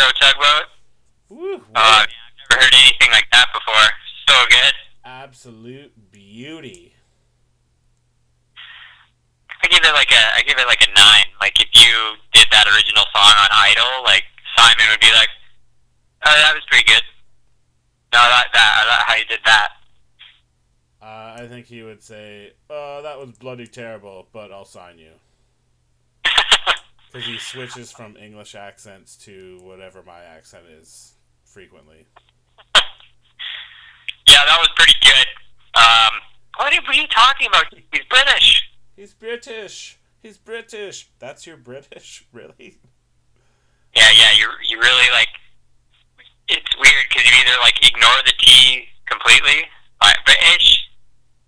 Retro Tugboat. Woo, Uh, I've never heard anything like that before. So good. absolute beauty. I give it like a I give it like a nine. Like if you did that original song on Idol, like Simon would be like, "Oh, that was pretty good." No, that that I like how you did that. Uh, I think he would say, "Oh, that was bloody terrible, but I'll sign you." Because he switches from English accents to whatever my accent is frequently. yeah, that was pretty good. Um, what are, what are you talking about? He's British. He's British. He's British. That's your British, really? Yeah, yeah. You you really like. It's weird because you either like ignore the T completely, like British,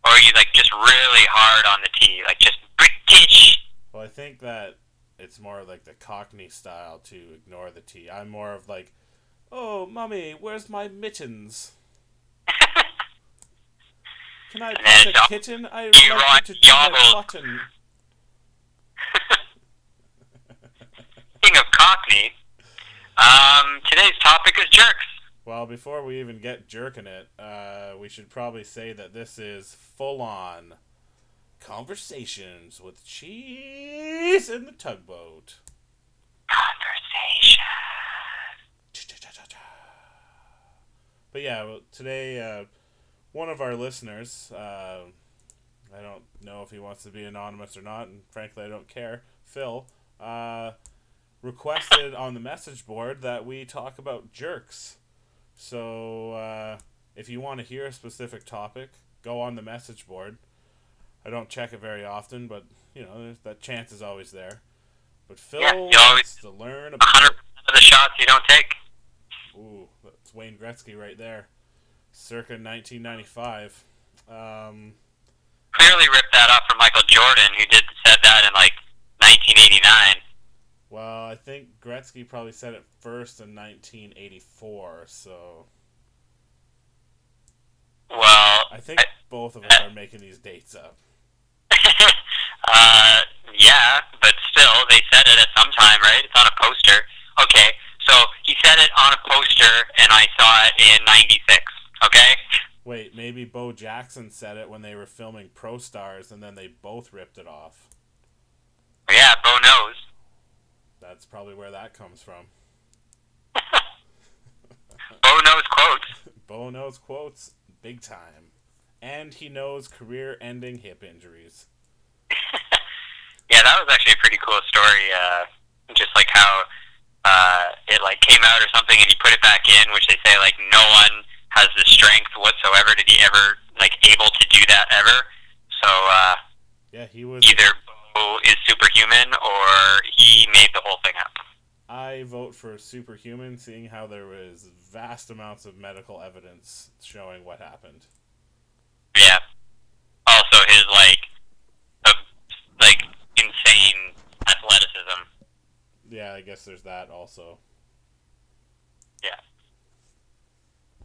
or you like just really hard on the T, like just British. Well, I think that it's more like the Cockney style to ignore the T. I'm more of like, "Oh, mummy, where's my mittens? Can I pet a kitten? I would like you to do my yobble. button." Speaking of Cockney. Um, today's topic is jerks. Well, before we even get jerking it, uh, we should probably say that this is full on conversations with cheese in the tugboat. Conversation. But yeah, today uh, one of our listeners, uh, I don't know if he wants to be anonymous or not, and frankly, I don't care. Phil uh, requested on the message board that we talk about jerks. So uh, if you want to hear a specific topic, go on the message board. I don't check it very often, but you know that chance is always there. But Phil Yeah, you wants always- to learn A about. hundred percent of the shots you don't take. Ooh, that's Wayne Gretzky right there, circa 1995. Um, Clearly ripped that off from Michael Jordan, who did said that in like 1989. well, I think Gretzky probably said it first in 1984, so Well, I think both of us are making these dates up. uh, yeah, but still, they said it at some time, right? It's on a poster. Okay, so he said it on a poster, and I saw it in '96. Okay, Wait, maybe Bo Jackson said it when they were filming Pro Stars, and then they both ripped it off. yeah, Bo knows. That's probably where that comes from. Bo knows quotes. Bo knows quotes big time, and he knows career-ending hip injuries. Yeah, that was actually a pretty cool story. Uh, just like how uh, it like came out or something, and he put it back in, which they say like no one has the strength whatsoever to be ever like able to do that ever. So uh, Yeah, he was. either Bo is superhuman or he made the whole thing up. I vote for superhuman, seeing how there was vast amounts of medical evidence showing what happened. Yeah. Also, his like insane athleticism. Yeah, I guess there's that also. Yeah.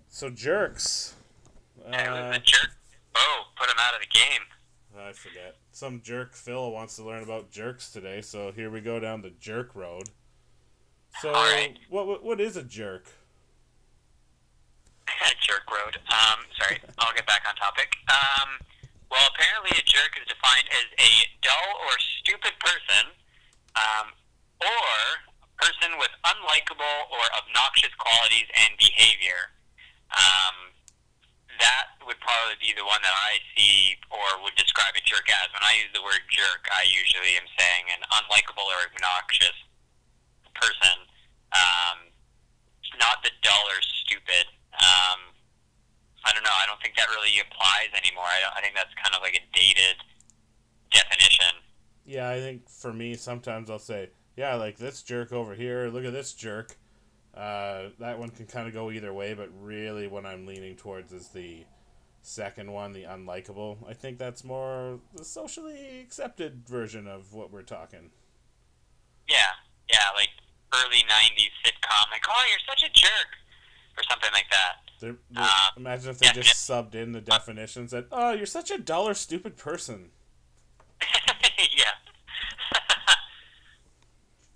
So jerks. And it was Uh, a jerk. Oh, put him out of the game. I forget. Some jerk Phil wants to learn about jerks today, so here we go down the jerk road. So, what, what what is a jerk? jerk road. Um, sorry, I'll get back on topic. Um, a jerk is defined as a dull or stupid person, um, or a person with unlikable or obnoxious qualities and behavior. Um, that would probably be the one that I see or would describe a jerk as. When I use the word jerk, I usually am saying an unlikable or obnoxious person. Um, not the dull or stupid. Um, I don't know. I don't think that really applies anymore. I, I think that's kind of like a dated definition. Yeah, I think for me, sometimes I'll say, yeah, like this jerk over here. Look at this jerk. Uh, that one can kind of go either way, but really, what I'm leaning towards is the second one, the unlikable. I think that's more the socially accepted version of what we're talking. Yeah, yeah, like early '90s sitcom, like "Oh, you're such a jerk" or something like that. They're, they're- Uh, imagine if they just subbed in the definition and said, "Oh, you're such a dull or stupid person." yeah.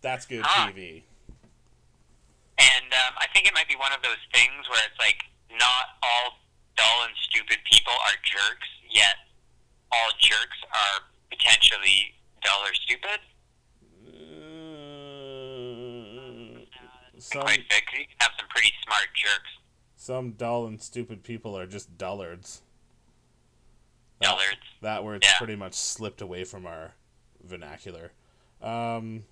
That's good Ah. TV. and um, I think it might be one of those things where it's like not all dull and stupid people are jerks, yet all jerks are potentially dull or stupid. Uh, some Quite big. You can have some pretty smart jerks, some dull and stupid people are just dullards. That- dullards. That word's Yeah. pretty much slipped away from our vernacular. Um,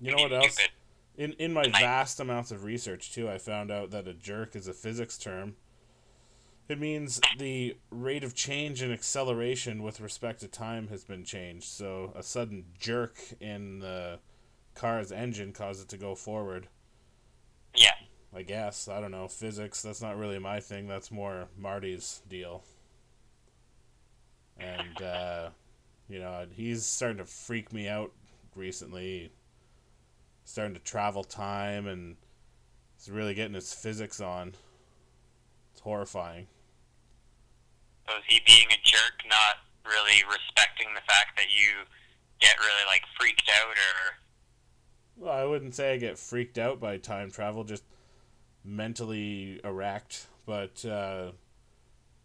you know what else? In in my vast amounts of research too, I found out that a jerk is a physics term. It means the rate of change and acceleration with respect to time has been changed. So a sudden jerk in the car's engine caused it to go forward. Yeah. I guess I don't know physics. That's not really my thing. That's more Marty's deal. And uh, you know he's starting to freak me out recently. Starting to travel time and he's really getting his physics on. It's horrifying. So is he being a jerk, not really respecting the fact that you get really like freaked out or Well, I wouldn't say I get freaked out by time travel, just mentally erect. But, uh,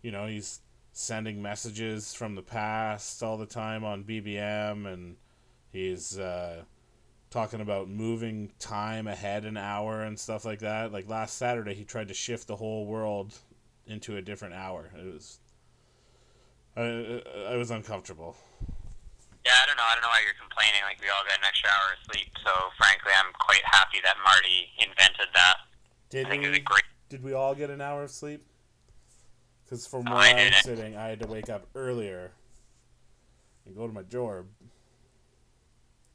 you know, he's sending messages from the past all the time on BBM, and he's uh, talking about moving time ahead an hour and stuff like that. Like last Saturday, he tried to shift the whole world into a different hour. It was. I, I was uncomfortable. Yeah, I don't know. I don't know why you're complaining. Like we all got an extra hour of sleep. So frankly, I'm quite happy that Marty invented that. Did think we? Did we all get an hour of sleep? Because from where I I'm didn't. sitting, I had to wake up earlier and go to my job.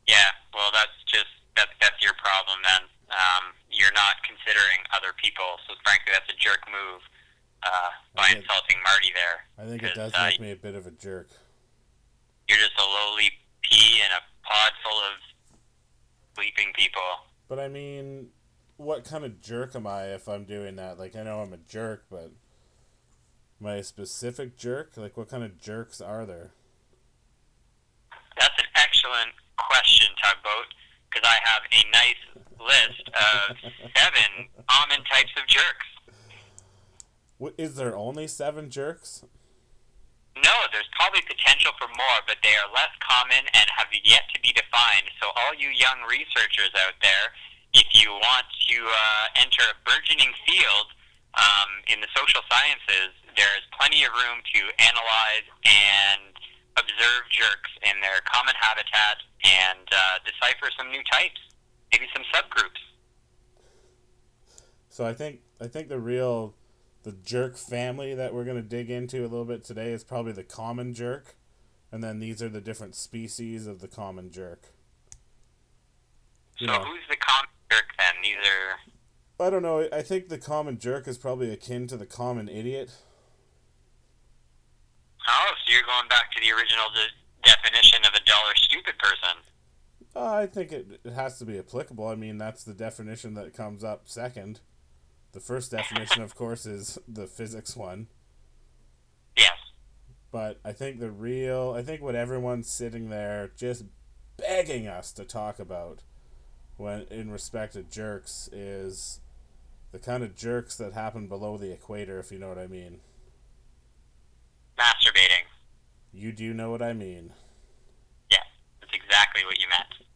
Yeah. Well, that's just that's that's your problem then. Um, you're not considering other people. So frankly, that's a jerk move uh, by Okay. insulting Marty there. I think it does uh, make me a bit of a jerk. You're just a lowly pea in a pod full of sleeping people. But I mean, what kind of jerk am I if I'm doing that? Like, I know I'm a jerk, but am I a specific jerk? Like, what kind of jerks are there? That's an excellent question, Tugboat, because I have a nice list of seven common types of jerks. What, is there only seven jerks? No, there's probably potential for more, but they are less common and have yet to be defined. So, all you young researchers out there, if you want to uh, enter a burgeoning field um, in the social sciences, there is plenty of room to analyze and observe jerks in their common habitat and uh, decipher some new types, maybe some subgroups. So I think I think the real the jerk family that we're gonna dig into a little bit today is probably the common jerk, and then these are the different species of the common jerk. So, know, who's the common jerk then? These are I don't know. I think the common jerk is probably akin to the common idiot. oh, so you're going back to the original de- definition of a dull or stupid person. Uh, I think it, it has to be applicable. I mean, that's the definition that comes up second. The first definition, of course, is the physics one. Yes. But I think the real, I think what everyone's sitting there just begging us to talk about when in respect to jerks is the kind of jerks that happen below the equator, if you know what I mean. Masturbating. You do know what I mean. Yes. That's exactly what you meant.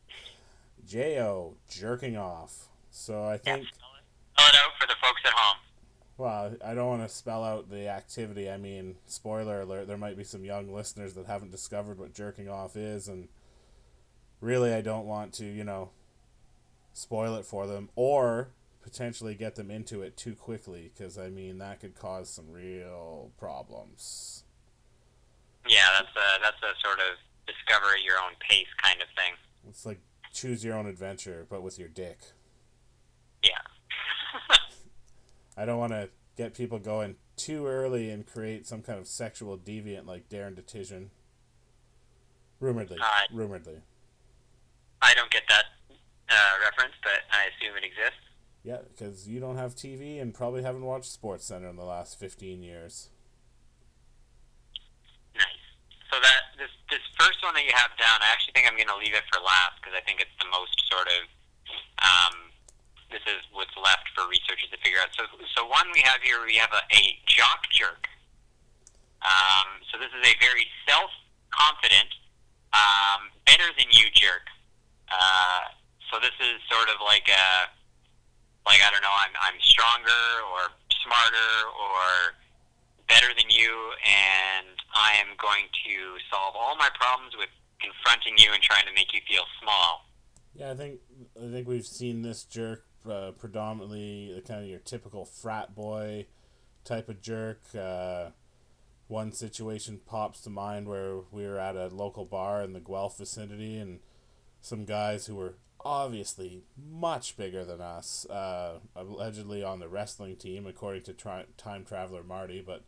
J.O. jerking off. So I think, Spell it out for the folks at home. well, I don't want to spell out the activity. I mean, spoiler alert, there might be some young listeners that haven't discovered what jerking off is, and really I don't want to, you know, spoil it for them or potentially get them into it too quickly, because I mean, that could cause some real problems. Yeah, that's a that's a sort of discover your own pace kind of thing. It's like choose your own adventure, but with your dick. Yeah. I don't want to get people going too early and create some kind of sexual deviant like Darren Detition. Rumoredly. Uh, Rumoredly. I don't get that uh, reference, but I assume it exists. Yeah, because you don't have TV and probably haven't watched Sports Center in the last 15 years. Nice. So that this this first one that you have down, I actually think I'm going to leave it for last because I think it's the most sort of um, this is what's left for researchers to figure out. So so one we have here, we have a, a jock jerk. Um, so this is a very self-confident, um, better than you jerk. Uh, so this is sort of like a, like I don't know, I'm I'm stronger or smarter or better than you, and I am going to solve all my problems with confronting you and trying to make you feel small. Yeah, I think I think we've seen this jerk uh, predominantly the kind of your typical frat boy type of jerk. Uh, one situation pops to mind where we were at a local bar in the Guelph vicinity, and some guys who were obviously much bigger than us, uh, allegedly on the wrestling team, according to tri- time traveler Marty, but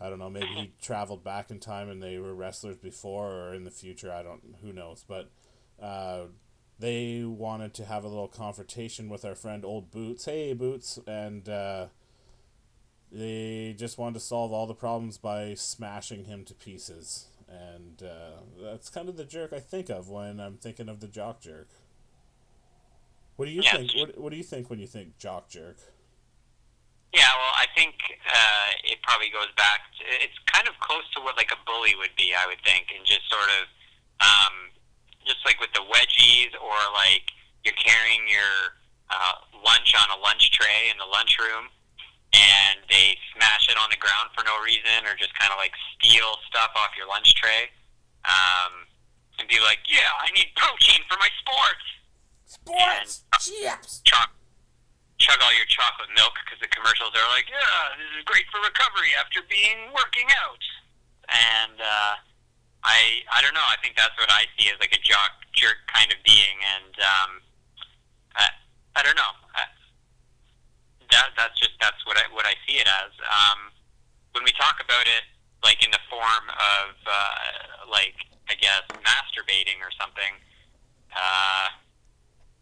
I don't know, maybe he traveled back in time and they were wrestlers before or in the future. I don't, who knows. But uh, they wanted to have a little confrontation with our friend Old Boots. Hey, Boots. And uh, they just wanted to solve all the problems by smashing him to pieces. And uh, that's kind of the jerk I think of when I'm thinking of the jock jerk. What do you Yeah. think? What, what do you think when you think jock jerk? Yeah, well, I think uh, it probably goes back. To, it's kind of close to what like a bully would be, I would think, and just sort of, um, just like with the wedgies, or like you're carrying your uh, lunch on a lunch tray in the lunchroom, and they smash it on the ground for no reason, or just kind of like steal stuff off your lunch tray, um, and be like, "Yeah, I need protein for my sports." Sports! Chips! Choc- chug all your chocolate milk because the commercials are like, yeah, this is great for recovery after being working out. And uh, I I don't know. I think that's what I see as like a jock jerk kind of being, and um, I I don't know. I, that that's just that's what I what I see it as. Um, when we talk about it, like in the form of uh, like I guess masturbating or something. Uh,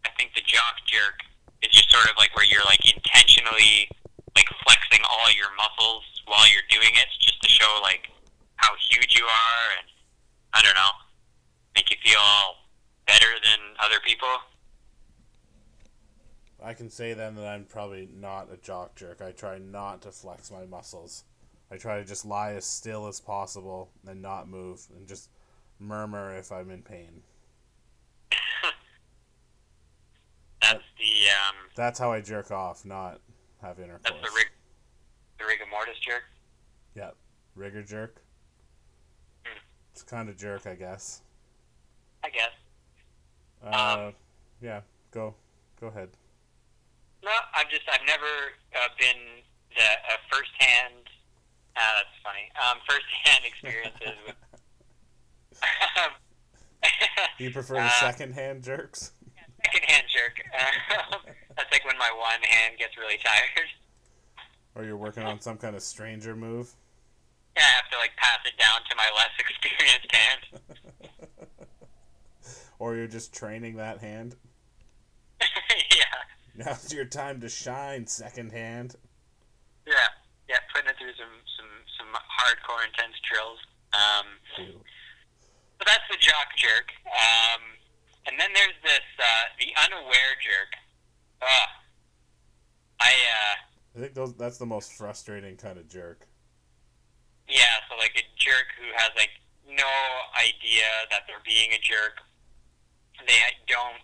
I think the jock jerk is just sort of like where you're like intentionally like flexing all your muscles while you're doing it just to show like how huge you are and I don't know, make you feel better than other people. I can say then that I'm probably not a jock jerk. I try not to flex my muscles. I try to just lie as still as possible and not move and just murmur if I'm in pain. That's the um That's how I jerk off, not have intercourse. that's the rig the rigor mortis jerk. Yeah, rigor jerk. Hmm. It's kind of jerk, I guess. I guess. Uh, yeah, go, go ahead. No, I've just I've never uh, been the uh, first hand. Ah, that's funny. Um, first hand experiences with. You prefer the Uh, second-hand jerks? Second hand jerk. That's like when my one hand gets really tired. Or you're working on some kind of stranger move? Yeah, I have to like pass it down to my less experienced hand. or you're just training that hand? yeah, Now's your time to shine, second hand. yeah, yeah. Putting it through some some some hardcore intense drills. Um, Ew. but that's the jock jerk. Um, and then there's this uh, the unaware jerk. Ugh. I uh, I think those that's the most frustrating kind of jerk. yeah. So like a jerk who has like no idea that they're being a jerk. They don't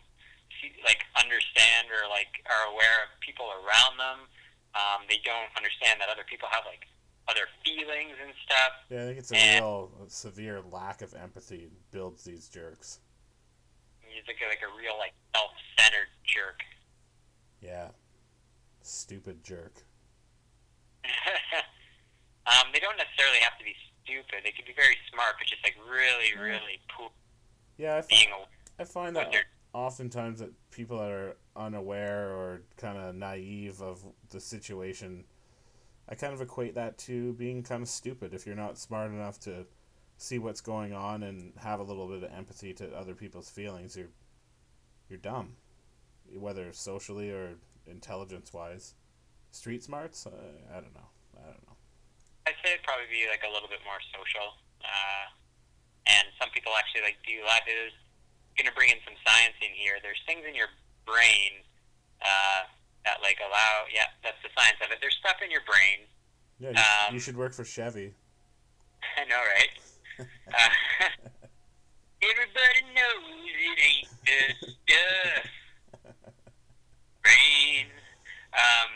like understand or like are aware of people around them. Um, they don't understand that other people have like other feelings and stuff. Yeah, I think it's a Eh. real severe lack of empathy builds these jerks. He's like a, like a real like self-centered jerk. Yeah. Stupid jerk. um, they don't necessarily have to be stupid. They could be very smart, but just like really, really poor Yeah, I, fi- being aware. I find that oftentimes that people that are unaware or kind of naive of the situation, I kind of equate that to being kind of stupid. If you're not smart enough to see what's going on and have a little bit of empathy to other people's feelings, you're you're dumb. Whether socially or intelligence wise. Street smarts? Uh, I don't know. I don't know. I'd say it'd probably be like a little bit more social. Uh, and some people actually like do that. There's going to bring in some science in here. There's things in your brain uh, that like allow. Yeah, that's the science of it. There's stuff in your brain. Yeah, you, Um, you should work for Chevy. I know, right? Uh, everybody knows it ain't the stuff. Brain. Um,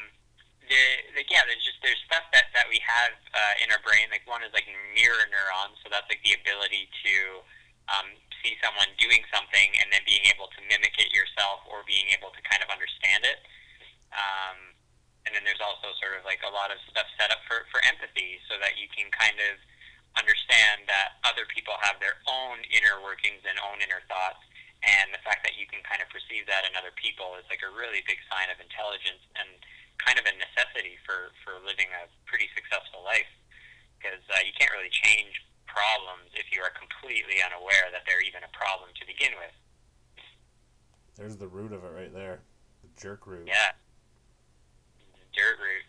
the, the, yeah, there's just there's stuff that that we have uh, in our brain. Like one is like mirror neurons, so that's like the ability to um, see someone doing something and then being able to mimic it yourself or being able to kind of understand it. Um, and then there's also sort of like a lot of stuff set up for, for empathy so that you can kind of understand that other people have their own inner workings and own inner thoughts. And the fact that you can kind of perceive that in other people is like a really big sign of intelligence and kind of a necessity for, for living a pretty successful life. Because uh, you can't really change problems if you are completely unaware that they're even a problem to begin with. There's the root of it right there. The jerk root. Yeah. Dirt root.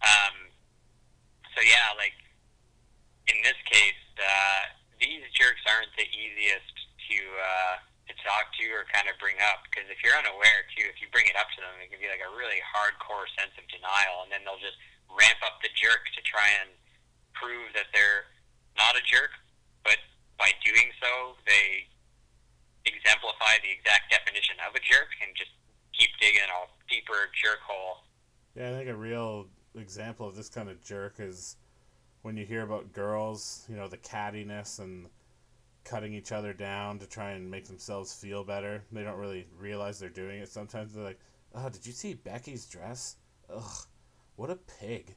Um, so yeah, like in this case, uh, these jerks aren't the easiest to uh, to talk to or kind of bring up because if you're unaware too, if you bring it up to them, it can be like a really hardcore sense of denial, and then they'll just ramp up the jerk to try and prove that they're not a jerk, but by doing so, they exemplify the exact definition of a jerk and just keep digging a deeper jerk hole. Yeah, I think a real example of this kind of jerk is when you hear about girls, you know, the cattiness and cutting each other down to try and make themselves feel better. They don't really realize they're doing it. Sometimes they're like, "Oh, did you see Becky's dress? Ugh, what a pig!"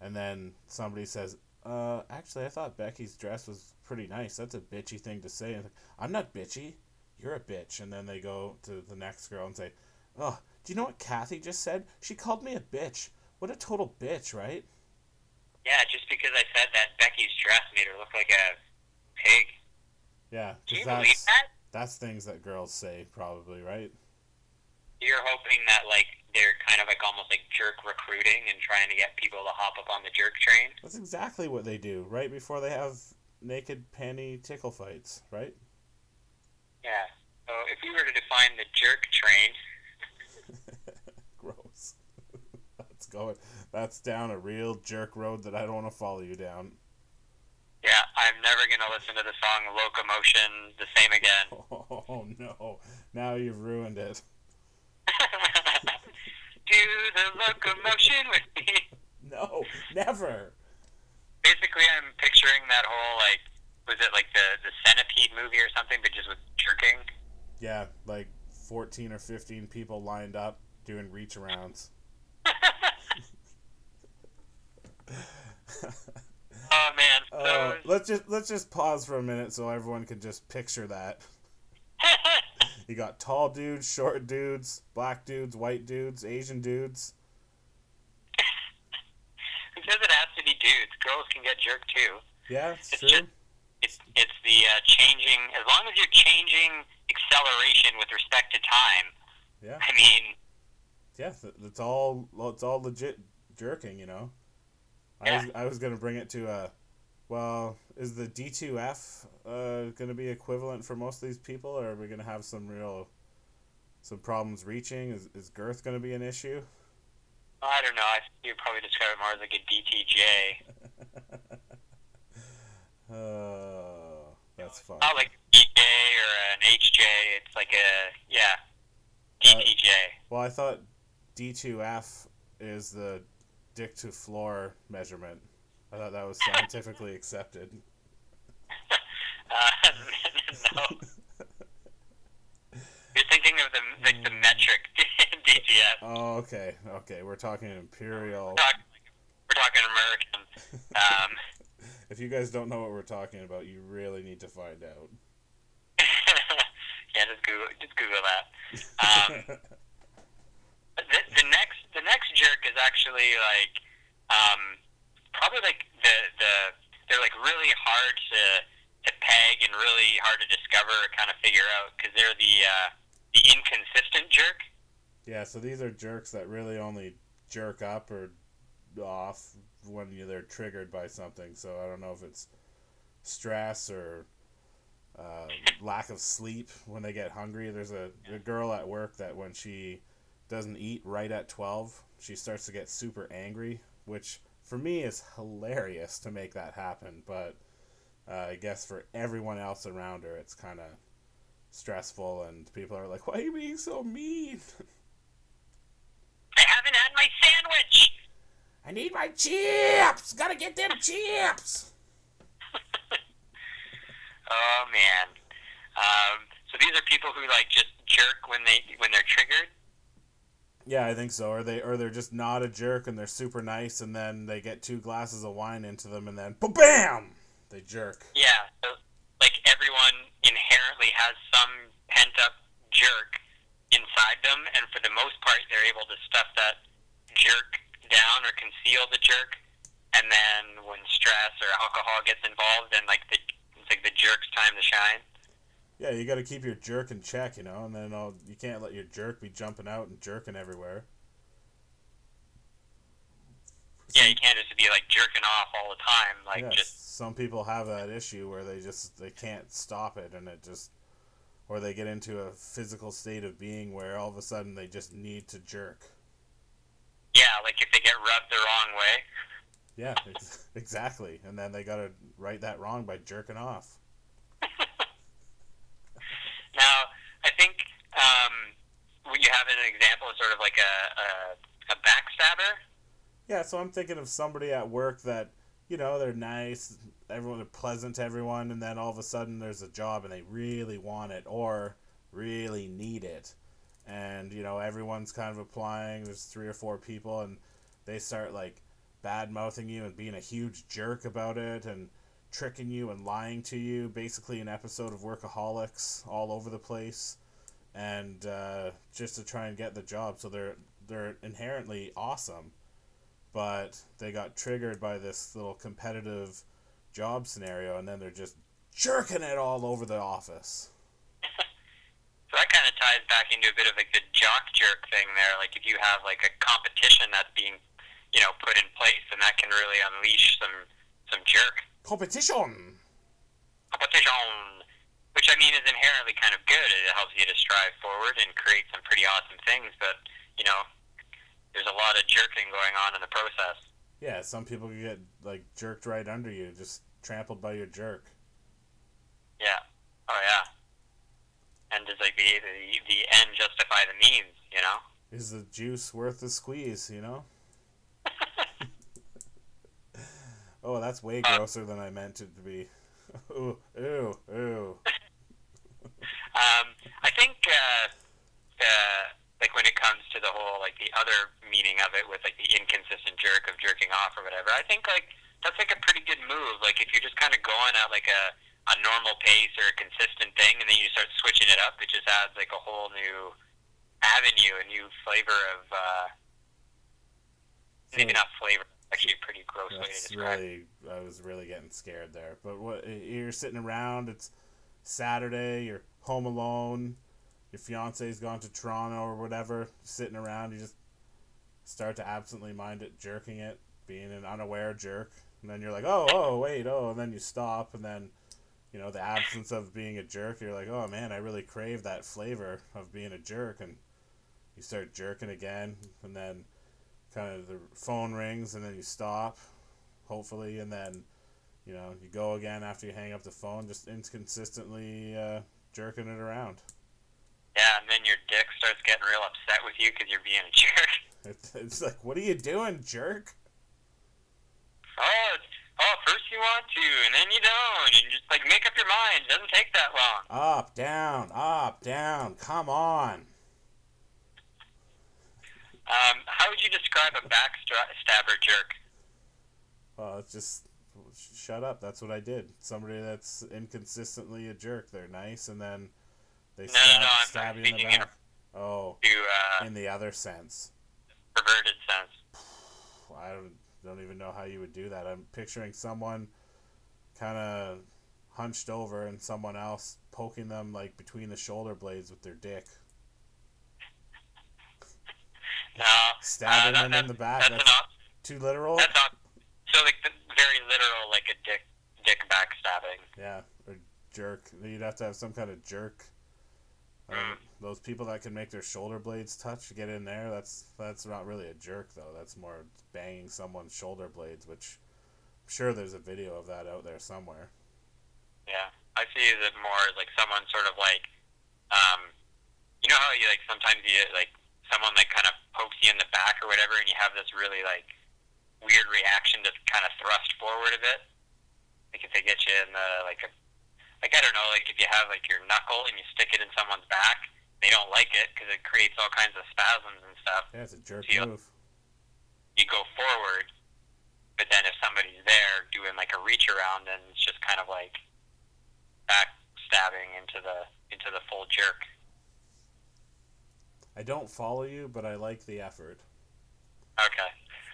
And then somebody says, "Uh, actually, I thought Becky's dress was pretty nice. That's a bitchy thing to say." And I'm not bitchy. You're a bitch. And then they go to the next girl and say, "Oh, do you know what Kathy just said? She called me a bitch. What a total bitch, right?" Yeah, just because I said that Becky's dress made her look like a pig. Yeah, you believe that's that? that's things that girls say probably, right? You're hoping that like they're kind of like almost like jerk recruiting and trying to get people to hop up on the jerk train. That's exactly what they do right before they have naked panty tickle fights, right? Yeah. So if we were to define the jerk train, Gross. that's going. That's down a real jerk road that I don't want to follow you down. yeah, I'm never gonna listen to the song "Locomotion" the same again. Oh no! Now you've ruined it. Do the locomotion with me. No, never. Basically, I'm picturing that whole like, was it like the the centipede movie or something, but just with jerking? Yeah, like fourteen or fifteen people lined up doing reach arounds. Oh man. Uh, let's just let's just pause for a minute so everyone can just picture that. You got tall dudes, short dudes, black dudes, white dudes, Asian dudes. who says it has to be dudes? Girls can get jerked too. Yeah, it's It's true. just- It's it's the uh, changing. As long as you're changing acceleration with respect to time. Yeah. I mean, Yeah, th- it's all it's all legit jerking, you know. Yeah. I was I was gonna bring it to uh, well, is the D two F uh gonna be equivalent for most of these people, or are we gonna have some real, some problems reaching? Is is girth gonna be an issue? I don't know. I think you'd probably describe it more as like a DTJ. Oh, that's fun. Not like a DJ or an HJ. It's like a yeah, DTJ. Well, I thought D two F is the dick to floor measurement. I thought that was scientifically accepted. Uh, no, you're thinking of the like the metric DTS. Oh, okay, okay. We're talking imperial. We're talking, we're talking American. Um, If you guys don't know what we're talking about, you really need to find out. yeah, just Google just Google that. Um, the, the next the next jerk is actually like um, probably like the the they're like really hard to to peg and really hard to discover or kind of figure out because they're the uh, the inconsistent jerk. yeah, so these are jerks that really only jerk up or off when you, they're triggered by something. So I don't know if it's stress or uh, lack of sleep when they get hungry. There's a, a girl at work that when she doesn't eat right at 12, she starts to get super angry, which for me is hilarious to make that happen. But uh, I guess for everyone else around her, it's kind of stressful, and people are like, "Why are you being so mean?" I haven't had my sandwich. I need my chips. Gotta get them chips. Oh man. Um, so these are people who like just jerk when they when they're triggered. Yeah, I think so. Or they or they're just not a jerk and they're super nice, and then they get two glasses of wine into them, and then bam, they jerk. Yeah. So like everyone inherently has some pent up jerk inside them, and for the most part, they're able to stuff that jerk down or conceal the jerk. And then when stress or alcohol gets involved, then like the it's like the jerk's time to shine. Yeah, you got to keep your jerk in check, you know, and then all, you can't let your jerk be jumping out and jerking everywhere. Yeah, you can't just be like jerking off all the time, like just some people have that issue where they just they can't stop it, and it just, or they get into a physical state of being where all of a sudden they just need to jerk. yeah, like if they get rubbed the wrong way. Yeah, exactly, and then they got to right that wrong by jerking off. Now, I think um, you have an example is sort of like a, a, a backstabber. Yeah, so I'm thinking of somebody at work that, you know, they're nice, everyone they're pleasant to everyone, and then all of a sudden there's a job and they really want it or really need it. And, you know, everyone's kind of applying, there's three or four people, and they start like bad mouthing you and being a huge jerk about it and tricking you and lying to you. Basically, an episode of Workaholics all over the place. And uh, just to try and get the job, so they're they're inherently awesome, but they got triggered by this little competitive job scenario, and then they're just jerking it all over the office. So that kind of ties back into a bit of like the jock jerk thing there. Like if you have like a competition that's being, you know, put in place, then that can really unleash some some jerk Competition. competition. Which I mean is inherently kind of good. It helps you to strive forward and create some pretty awesome things. But you know, there's a lot of jerking going on in the process. Yeah, some people get like jerked right under you, just trampled by your jerk. Yeah. Oh yeah. And does like the the, the end justify the means? You know. Is the juice worth the squeeze? You know. Oh, that's way grosser than I meant it to be. ooh, ooh, ooh. Um, I think uh, uh, like when it comes to the whole like the other meaning of it with like the inconsistent jerk of jerking off or whatever, I think like that's like a pretty good move. Like if you're just kind of going at like a a normal pace or a consistent thing, and then you start switching it up, it just adds like a whole new avenue, a new flavor of uh, maybe So- not flavor. Actually, a pretty gross way to That's describe. really, I was really getting scared there. But what you're sitting around? It's Saturday. You're home alone. Your fiance's gone to Toronto or whatever. Sitting around, you just start to absently mind it, jerking it, being an unaware jerk, and then you're like, oh, oh, wait, oh, and then you stop, and then, you know, the absence of being a jerk, you're like, oh man, I really crave that flavor of being a jerk, and you start jerking again, and then kind of the phone rings and then you stop hopefully and then you know you go again after you hang up the phone just inconsistently uh, jerking it around Yeah, and then your dick starts getting real upset with you because you're being a jerk. it's, it's like what are you doing jerk Oh, oh, first you want to, and then you don't, and just like make up your mind. It doesn't take that long. up down up down come on Um, how would you describe a backstabber jerk? well it's just shut up that's what i did somebody that's inconsistently a jerk they're nice and then they No, stab, no, I'm stab you in the speaking in back oh To uh, in the other sense perverted sense. I don't, don't even know how you would do that. I'm picturing someone kind of hunched over and someone else poking them like between the shoulder blades with their dick, No, stabbing uh, them that- in the back. That's, That's, too literal. That's not so like the, very literal, like a dick dick backstabbing. Yeah, or jerk. You'd have to have some kind of jerk Um, those people that can make their shoulder blades touch get in there. That's that's not really a jerk though. That's more banging someone's shoulder blades, which I'm sure there's a video of that out there somewhere. Yeah, I see it more as like someone sort of like, um, you know how you like sometimes you like someone like kind of pokes you in the back or whatever, and you have this really like weird reaction to kind of thrust forward a bit. Like if they get you in the like a like I don't know, like if you have like your knuckle and you stick it in someone's back, they don't like it because it creates all kinds of spasms and stuff. Yeah, it's a jerk So you- move. You go forward, but then if somebody's there doing like a reach around, then it's just kind of like backstabbing into the into the full jerk. I don't follow you, but I like the effort. Okay.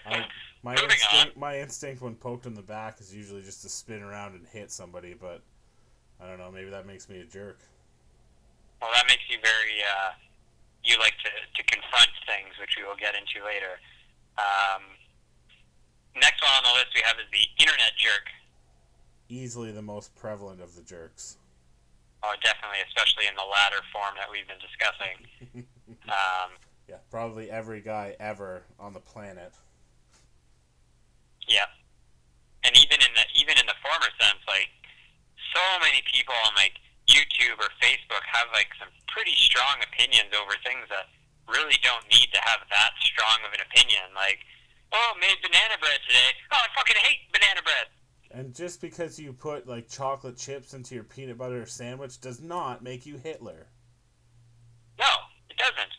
I, my Moving instinct, my instinct when poked in the back is usually just to spin around and hit somebody, but I don't know. Maybe that makes me a jerk. Well, that makes you very. Uh, you like to to confront things, which we will get into later. Um, next one on the list we have is the internet jerk. Easily the most prevalent of the jerks. Oh, definitely, especially in the latter form that we've been discussing. Um, Yeah, probably every guy ever on the planet. yeah, and even in the even in the former sense, like so many people on like YouTube or Facebook have like some pretty strong opinions over things that really don't need to have that strong of an opinion. Like, oh, made banana bread today. Oh, I fucking hate banana bread. And just because you put like chocolate chips into your peanut butter sandwich does not make you Hitler. No, it doesn't.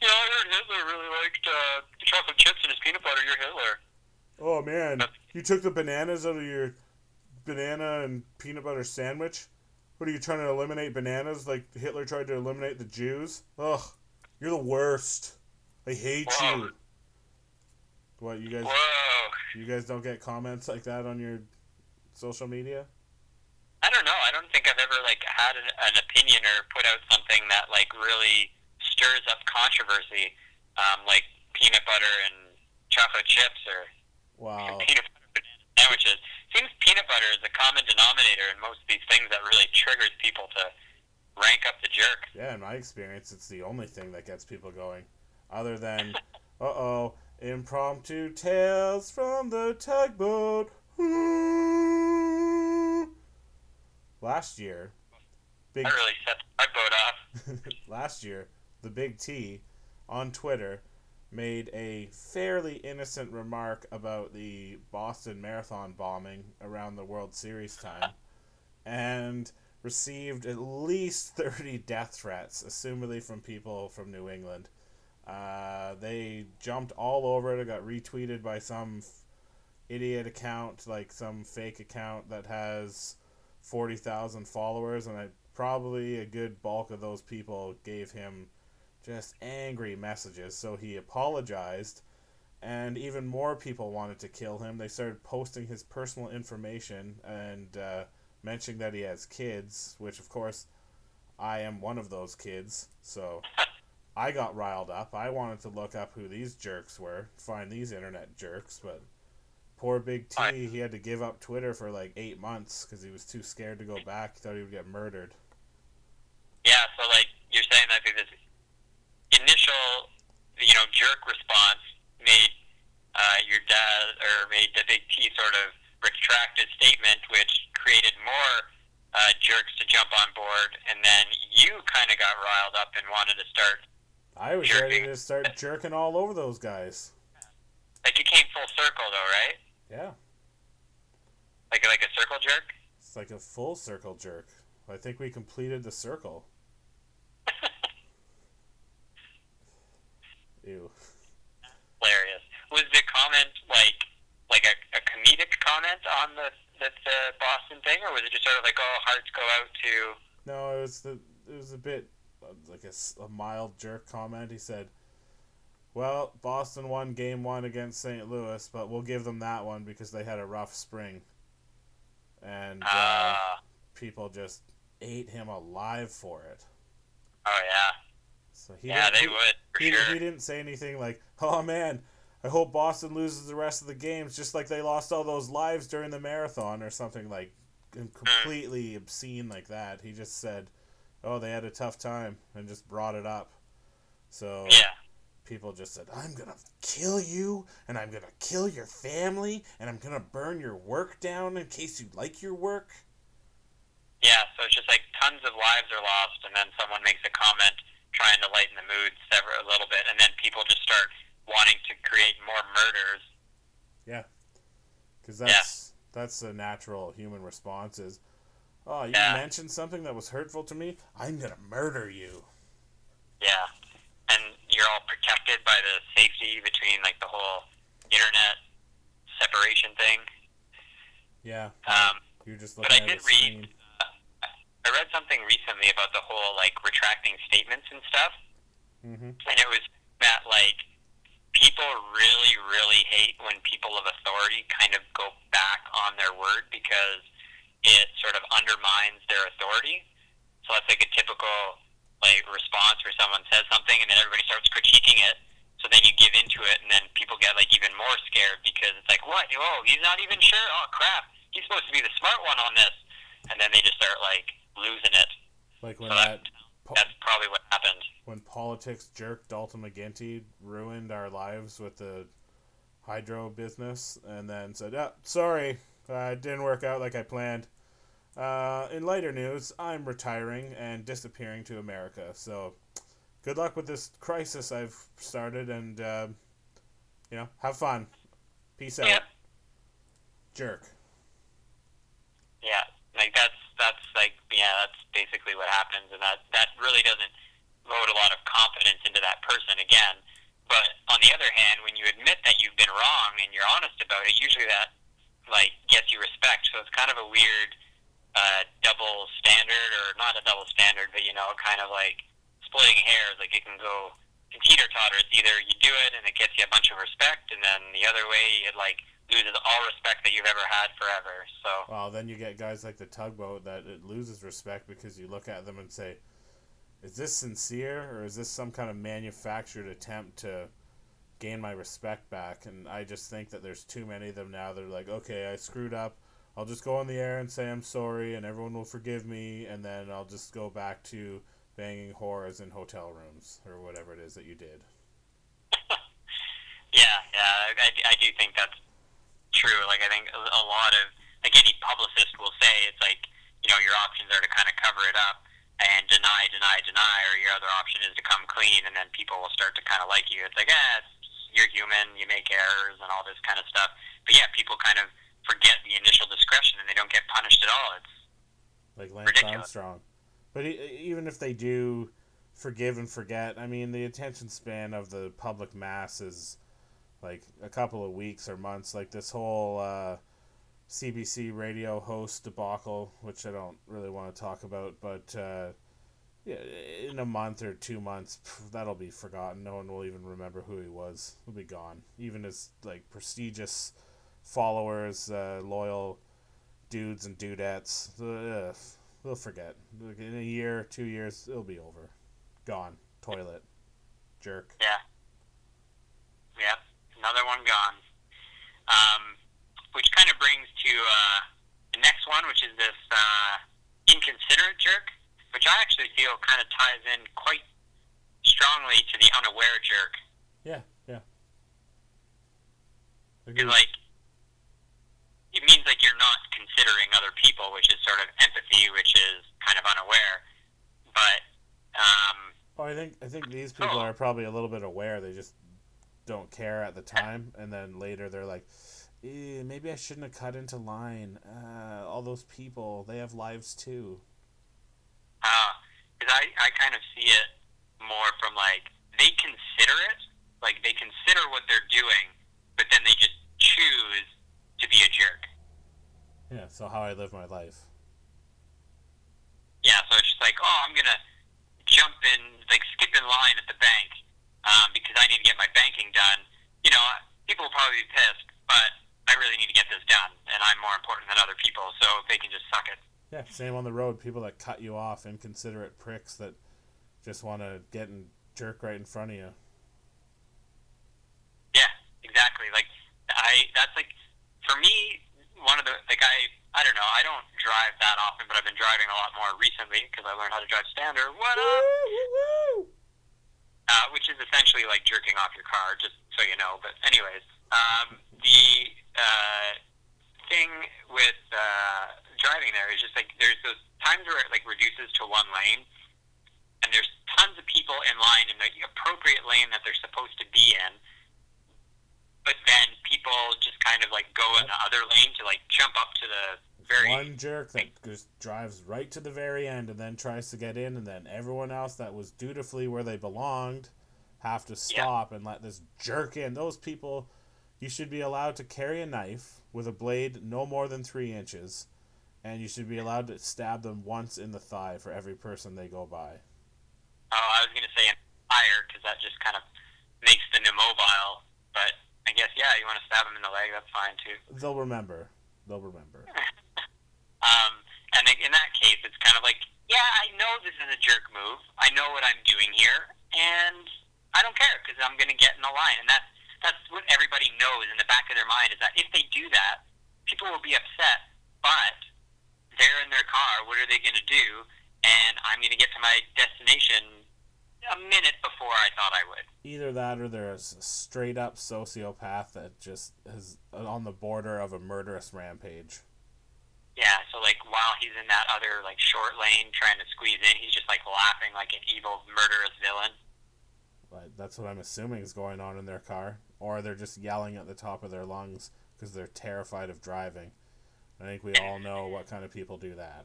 You know, I heard Hitler really liked uh, chocolate chips in his peanut butter. You're Hitler. Oh man, you took the bananas out of your banana and peanut butter sandwich? What are you trying to eliminate bananas like Hitler tried to eliminate the Jews? Ugh, you're the worst. I hate Whoa. you. What you guys Whoa. you guys don't get comments like that on your social media? I don't know. I don't think I've ever like had an, an opinion or put out something that like really stirs up controversy, um, like peanut butter and chocolate chips or Wow. peanut butter banana sandwiches. Seems peanut butter is a common denominator in most of these things that really triggers people to rank up the jerk. Yeah, in my experience, it's the only thing that gets people going. Other than, uh oh, impromptu tales from the tugboat. Last year, big That really set my boat off. last year, the Big T on Twitter made a fairly innocent remark about the Boston Marathon bombing around the World Series time and received at least 30 death threats, assumedly from people from New England. Uh, they jumped all over it. It got retweeted by some f- idiot account, like some fake account that has 40,000 followers, and I, probably a good bulk of those people gave him just angry messages. So he apologized, and even more people wanted to kill him. They started posting his personal information and uh, mentioning that he has kids, which, of course, I am one of those kids. So I got riled up. I wanted to look up who these jerks were, find these internet jerks, but poor Big T, I- he had to give up Twitter for like eight months because he was too scared to go back. He thought he would get murdered. Yeah, so like you're saying that this initial, you know, jerk response made uh, your dad or made the big T sort of retract his statement, which created more uh, jerks to jump on board, and then you kind of got riled up and wanted to start. I was ready to start jerking all over those guys. Like you came full circle though, right? Yeah, Like like a circle jerk. it's like a full circle jerk. I think we completed the circle. Ew. Hilarious. Was the comment like like a, a comedic comment on the the, the Boston thing, or was it just sort of like, oh, hearts go out to? No, it was the it was a bit like a mild jerk comment. He said, "Well, Boston won game one against St. Louis, but we'll give them that one because they had a rough spring." And uh, Uh, people just ate him alive for it. oh yeah, So he yeah, they would he, sure. he didn't say anything like, "Oh man, I hope Boston loses the rest of the games, just like they lost all those lives during the marathon," or something like completely obscene like that. He just said, oh they had a tough time and just brought it up. So Yeah. People just said, I'm gonna kill you, and I'm gonna kill your family, and I'm gonna burn your work down in case you like your work. Yeah, so it's just like tons of lives are lost, and then someone makes a comment trying to lighten the mood several a little bit, and then people just start wanting to create more murders. Yeah, because that's that's the natural human response is, oh, you Yeah. mentioned something that was hurtful to me, I'm gonna murder you. Yeah, and you're all protected by the safety between like the whole internet separation thing. Yeah. Um, You're just but looking I did read. I read something recently about the whole like retracting statements and stuff. Mm-hmm. and it was that like people really really hate when people of authority kind of go back on their word because it sort of undermines their authority so that's like a typical like response where someone says something and then everybody starts critiquing it. So then you give into it and then people get like even more scared because it's like what? Oh he's not even sure? Oh crap. He's supposed to be the smart one on this. And then they just start like losing it. Like when so that that, po- that's probably what happened. when politics jerk Dalton McGuinty ruined our lives with the hydro business, and then said, "Yeah, sorry, uh, it didn't work out like I planned." Uh, in lighter news, I'm retiring and disappearing to America. So, good luck with this crisis I've started, and uh, you know, have fun. Peace out, Yeah. jerk. Yeah, like that's that's like yeah, that's basically what happens, and that that really doesn't load a lot of confidence into that person again. But on the other hand, when you admit that you've been wrong and you're honest about it, usually that like gets you respect. So it's kind of a weird uh, double standard, or not a double standard, but you know, kind of like splitting hairs. Like it can go can teeter totter. It's either you do it and it gets you a bunch of respect, and then the other way it like loses all respect that you've ever had forever. So. Well, then you get guys like the tugboat that it loses respect because you look at them and say, "Is this sincere or is this some kind of manufactured attempt to gain my respect back?" And I just think that there's too many of them now. They're like, "Okay, I screwed up. I'll just go on the air and say I'm sorry, and everyone will forgive me, and then I'll just go back to banging whores in hotel rooms or whatever it is that you did." Yeah, yeah, I, I do think that's true. Like, I think a lot of, like any publicist will say, it's like, you know, your options are to kind of cover it up and deny, deny, deny, or your other option is to come clean, and then people will start to kind of like you. It's like, eh, it's, you're human, you make errors, and all this kind of stuff. But yeah, people kind of forget the initial discretion, and they don't get punished at all. It's like Lance Ridiculous. Armstrong. But even if they do forgive and forget, I mean, the attention span of the public mass is like a couple of weeks or months. Like this whole uh, CBC radio host debacle, which I don't really want to talk about, but uh, yeah, in a month or two months, that'll be forgotten. No one will even remember who he was. He'll be gone. Even his like prestigious followers, uh, loyal dudes and dudettes, ugh, they'll forget. In a year, two years, it'll be over. Gone. Toilet. Jerk. Yeah. Yep. Another one gone. Um, which kind of brings to uh, the next one, which is this uh, inconsiderate jerk, which I actually feel kind of ties in quite strongly to the unaware jerk. Yeah, yeah. Because, like, it means like you're not considering other people, which is sort of empathy, which is kind of unaware. But, um, Oh, I think I think these people Oh. are probably a little bit aware. They just don't care at the time, and then later they're like, eh, maybe I shouldn't have cut into line. Uh, all those people, they have lives too. because I, I kind of see it more from like they consider it, like they consider what they're doing, but then they just choose to be a jerk. Yeah. So how I live my life. Yeah, so it's just like, oh, I'm gonna jump in, like skip in line at the bank um, because I need to get my banking done. You know, people will probably be pissed, but I really need to get this done, and I'm more important than other people, so they can just suck it. Yeah. Same on the road. People that cut you off, inconsiderate pricks that just want to get and jerk right in front of you. Yeah, exactly. Like I, that's like for me one of the like I I don't know. I don't drive that often, but I've been driving a lot more recently because I learned how to drive standard. What up? Uh, which is essentially like jerking off your car, just so you know. But anyways, um, the uh, thing with uh, driving there is just like there's those times where it like reduces to one lane, and there's tons of people in line in the appropriate lane that they're supposed to be in. But then people just kind of like go in the other lane to like jump up to the very One jerk that just drives right to the very end and then tries to get in, and then everyone else that was dutifully where they belonged have to stop and let this jerk in. Those people, you should be allowed to carry a knife with a blade no more than three inches, and you should be allowed to stab them once in the thigh for every person they go by. Oh, I was going to say an fire because that just kind of makes them immobile. But I guess yeah, you want to stab them in the leg, that's fine too. They'll remember. They'll remember. Um, and in that case, it's kind of like, yeah, I know this is a jerk move. I know what I'm doing here, and I don't care because I'm going to get in the line. And that's that's what everybody knows in the back of their mind is that if they do that, people will be upset. But they're in their car. What are they going to do? And I'm going to get to my destination a minute before I thought I would. Either that or there's a straight up sociopath that just is on the border of a murderous rampage. Yeah, so like while he's in that other like short lane trying to squeeze in, he's just like laughing like an evil murderous villain. But that's what I'm assuming is going on in their car, or they're just yelling at the top of their lungs because they're terrified of driving. I think we all know what kind of people do that.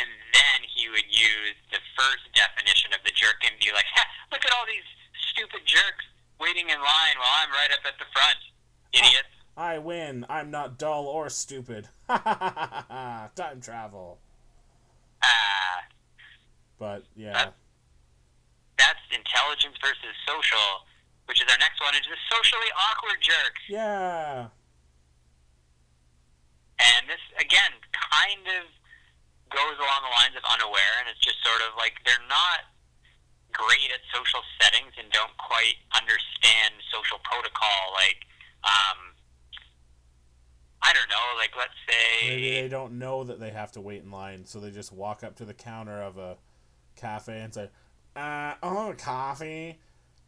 And then he would use the first definition of the jerk and be like, "Look at all these stupid jerks waiting in line while I'm right up at the front, idiots." I win. I'm not dull or stupid. Time travel. Ah. But yeah. That, that's intelligence versus social, which is our next one. Is the socially awkward jerk. Yeah. And this again kind of goes along the lines of unaware, and it's just sort of like they're not great at social settings and don't quite understand social protocol. Like, um, I don't know, like let's say maybe they don't know that they have to wait in line, so they just walk up to the counter of a cafe and say, "Uh, oh, coffee,"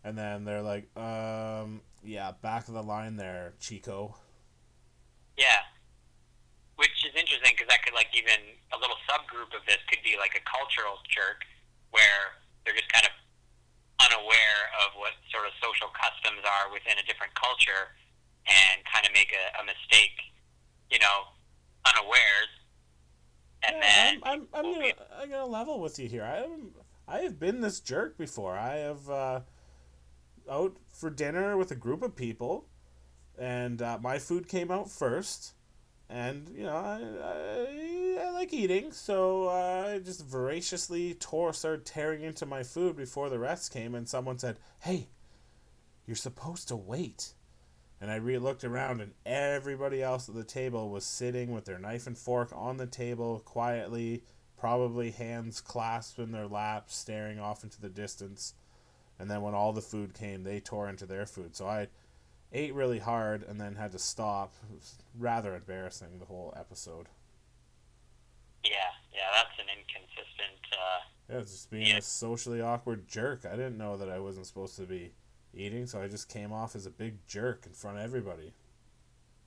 and then they're like, "Um, yeah, back of the line there, Chico." Yeah, which is interesting because that could like even a little subgroup of this could be like a cultural jerk where they're just kind of unaware of what sort of social customs are within a different culture and kind of make a, a mistake you know, unawares. And yeah, then I'm, I'm, I'm gonna I'm gonna level with you here. I am I have been this jerk before. I have uh, out for dinner with a group of people, and uh, my food came out first, and you know I, I, I like eating, so uh, I just voraciously tore started tearing into my food before the rest came, and someone said, "Hey, you're supposed to wait." And I re looked around, and everybody else at the table was sitting with their knife and fork on the table, quietly, probably hands clasped in their laps, staring off into the distance. And then when all the food came, they tore into their food. So I ate really hard and then had to stop. It was rather embarrassing, the whole episode. Yeah, yeah, that's an inconsistent. Uh, yeah, just being yeah. a socially awkward jerk. I didn't know that I wasn't supposed to be eating, so I just came off as a big jerk in front of everybody.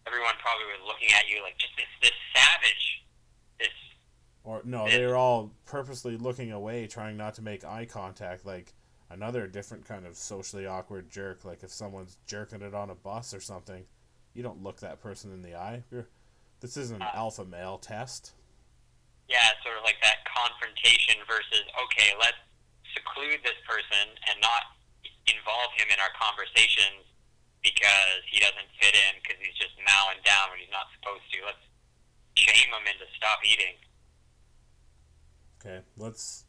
Everyone probably was looking at you like just this this savage. This Or no, this. they were all purposely looking away, trying not to make eye contact, like another different kind of socially awkward jerk. Like if someone's jerking it on a bus or something, you don't look that person in the eye. You're, this isn't an uh, alpha male test. Yeah, sort of like that confrontation versus okay, let's seclude this person and not involve him in our conversations because he doesn't fit in because he's just mowing down when he's not supposed to. Let's shame him into stop eating. Okay, let's.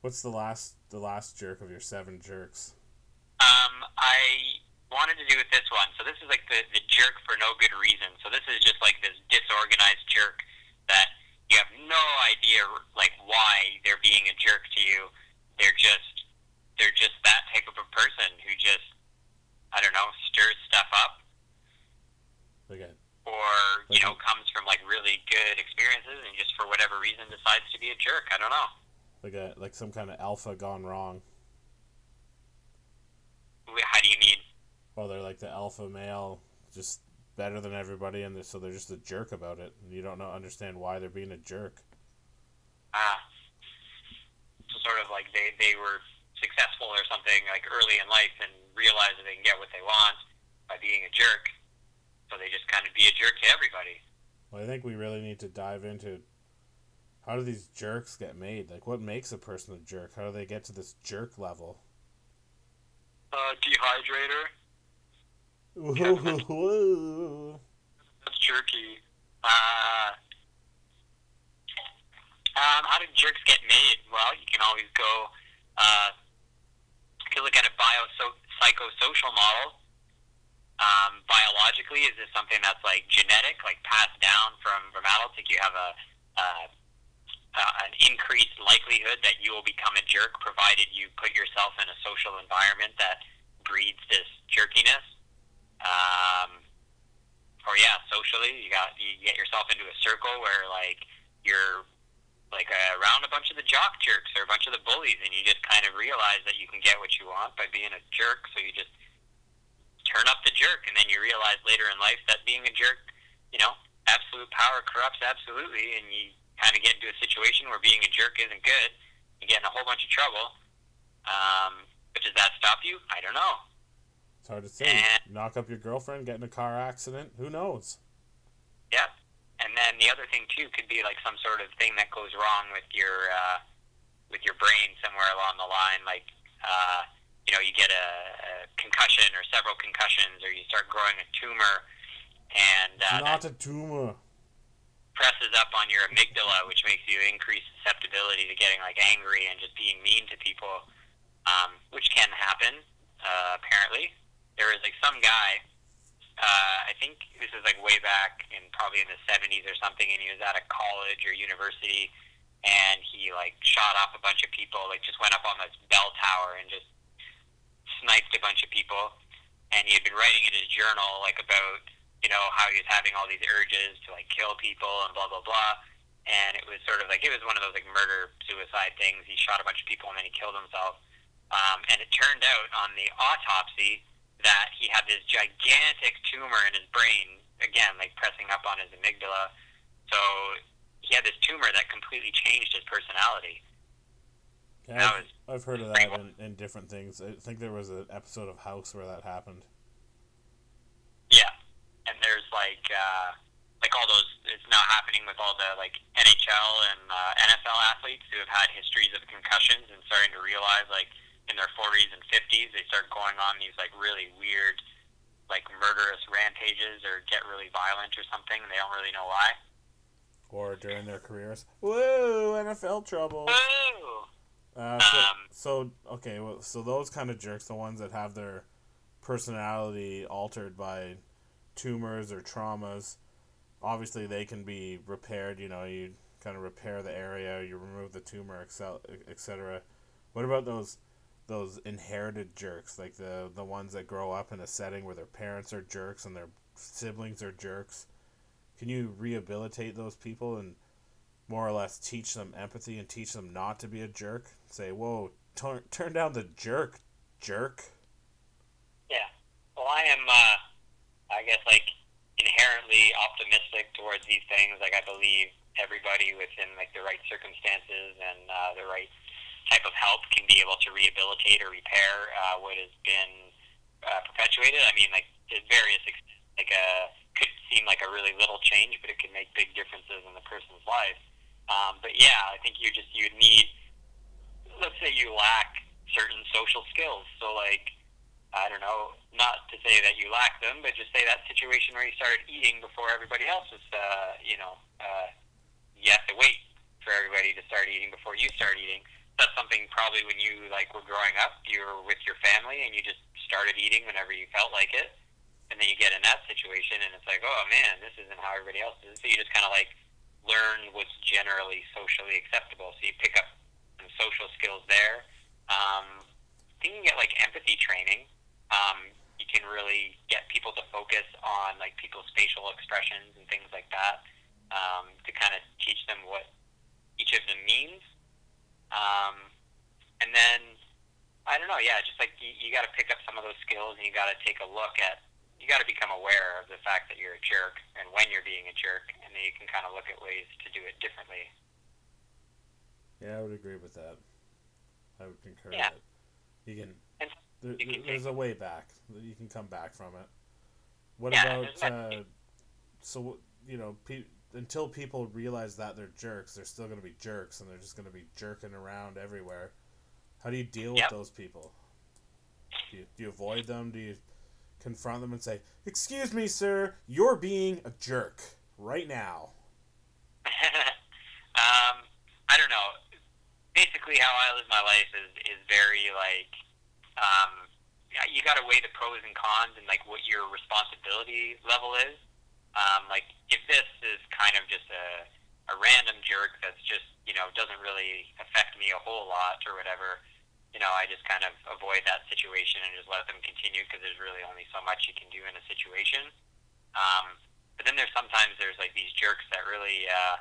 What's the last the last jerk of your seven jerks? Um, I wanted to do with this one. So this is like the the jerk for no good reason. So this is just like this disorganized jerk that you have no idea like why they're being a jerk to you. They're just they're just that type of a person who just I don't know stirs stuff up. Okay. Or you know comes from like really good experiences and just for whatever reason decides to be a jerk. I don't know. Like a like some kind of alpha gone wrong. How do you mean? Well, they're like the alpha male, just better than everybody, and they're, so they're just a jerk about it. And you don't know understand why they're being a jerk. Ah. So sort of like they they were successful or something like early in life and realize that they can get what they want by being a jerk. So they just kind of be a jerk to everybody. Well, I think we really need to dive into how do these jerks get made? Like, what makes a person a jerk? How do they get to this jerk level? Uh, dehydrator. Whoa. That's jerky. Uh, um, how do jerks get made? Well, you can always go. Uh, if you look at a bio psychosocial model, um, biologically, is this something that's like genetic, like passed down from from adults? Like you have a uh, uh, an increased likelihood that you will become a jerk, provided you put yourself in a social environment that breeds this jerkiness. Um, or yeah, socially, you got you get yourself into a circle where like you're like uh, around a bunch of the jock jerks or a bunch of the bullies, and you just kind of realize that you can get what you want by being a jerk. So you just turn up the jerk, and then you realize later in life that being a jerk, you know, absolute power corrupts absolutely, and you kind of get into a situation where being a jerk isn't good. You get in a whole bunch of trouble. Um, but does that stop you? I don't know. It's hard to say. And, Knock up your girlfriend, get in a car accident. Who knows? Yeah. And then the other thing too could be like some sort of thing that goes wrong with your uh, with your brain somewhere along the line, like uh, you know, you get a, a concussion or several concussions, or you start growing a tumor, and uh, not a tumor. Presses up on your amygdala, which makes you increase susceptibility to getting like angry and just being mean to people, um, which can happen. Uh, apparently, there was like some guy. Uh, I think this is like way back in probably in the 70s or something, and he was at a college or university, and he like shot off a bunch of people, like just went up on this bell tower and just sniped a bunch of people, and he had been writing in his journal like about you know how he was having all these urges to like kill people and blah blah blah. And it was sort of like it was one of those like murder suicide things. He shot a bunch of people and then he killed himself. Um, and it turned out on the autopsy that he had this gigantic tumor in his brain, again, like pressing up on his amygdala. So he had this tumor that completely changed his personality. Yeah, I've, I've heard of that in, in different things. I think there was an episode of House where that happened. Yeah, and there's like uh, like all those. It's now happening with all the like NHL and uh, NFL athletes who have had histories of concussions and starting to realize like in their 40s and 50s they start going on these like really weird like murderous rampages or get really violent or something and they don't really know why. Or during their careers. Woo! NFL trouble. Woo! Uh, so, um, so okay, well, so those kind of jerks, the ones that have their personality altered by tumors or traumas, obviously they can be repaired. You know, you kind of repair the area, you remove the tumor, etc. What about those those inherited jerks, like the the ones that grow up in a setting where their parents are jerks and their siblings are jerks? Can you rehabilitate those people and more or less teach them empathy and teach them not to be a jerk. Say, whoa, turn, turn down the jerk, jerk. Yeah. Well, I am, uh, I guess, like, inherently optimistic towards these things. Like, I believe everybody within, like, the right circumstances and uh, the right type of help can be able to rehabilitate or repair uh, what has been uh, perpetuated. I mean, like, various like, a, uh, could seem like a really little change, but it can make big differences in the person's life. Um, but yeah, I think you just you need. Let's say you lack certain social skills. So like, I don't know, not to say that you lack them, but just say that situation where you started eating before everybody else was, uh, you know, uh, you have to wait for everybody to start eating before you start eating. That's something probably when you like were growing up, you were with your family and you just started eating whenever you felt like it, and then you get in that situation and it's like, oh man, this isn't how everybody else is. So you just kind of like learn what's generally socially acceptable. So you pick up some social skills there. Um, I think you can get like empathy training. Um, you can really get people to focus on like people's facial expressions and things like that. um, to kind of teach them what each of them means. Um, and then I don't know, yeah, just like you, you got to pick up some of those skills and you got to take a look at. You got to become aware of the fact that you're a jerk and when you're being a jerk, and then you can kind of look at ways to do it differently. Yeah, I would agree with that. I would concur. Yeah. That you can. And There, you can there's a way back. You can come back from it. What Yeah, about uh, so you know pe- until people realize that they're jerks, they're still going to be jerks, and they're just going to be jerking around everywhere. How do you deal Yep. with those people? Do you, do you avoid them? Do you confront them and say, "Excuse me, sir, you're being a jerk right now"? um, I don't know. Basically, how I live my life is is very like, um, you got to weigh the pros and cons and like what your responsibility level is. Um, like, if this is kind of just a a random jerk that's just you know doesn't really affect me a whole lot or whatever, you know, I just kind of avoid that situation and just let them continue because there's really only so much you can do in a situation. Um, but then there's sometimes there's like these jerks that really, uh,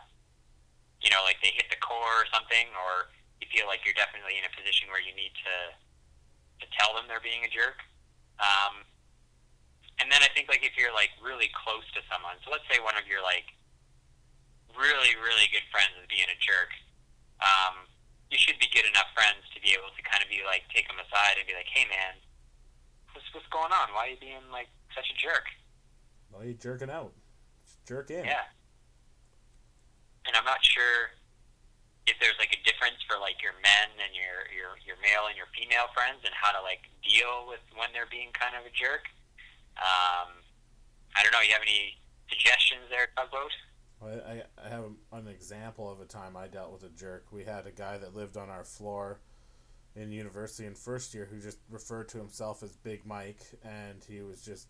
you know, like they hit the core or something, or you feel like you're definitely in a position where you need to to tell them they're being a jerk. Um, and then I think like if you're like really close to someone, so let's say one of your like really really good friends is being a jerk. Um, you should be good enough friends to be able to kind of be like take them aside and be like, hey man, what's what's going on? Why are you being like such a jerk? Well, you jerking out. Just jerk in. Yeah. And I'm not sure if there's like a difference for like your men and your your your male and your female friends and how to like deal with when they're being kind of a jerk. Um, I don't know. You have any suggestions there, Tugboat? Well, I, I have an example of a time I dealt with a jerk. We had a guy that lived on our floor in university in first year who just referred to himself as Big Mike, and he was just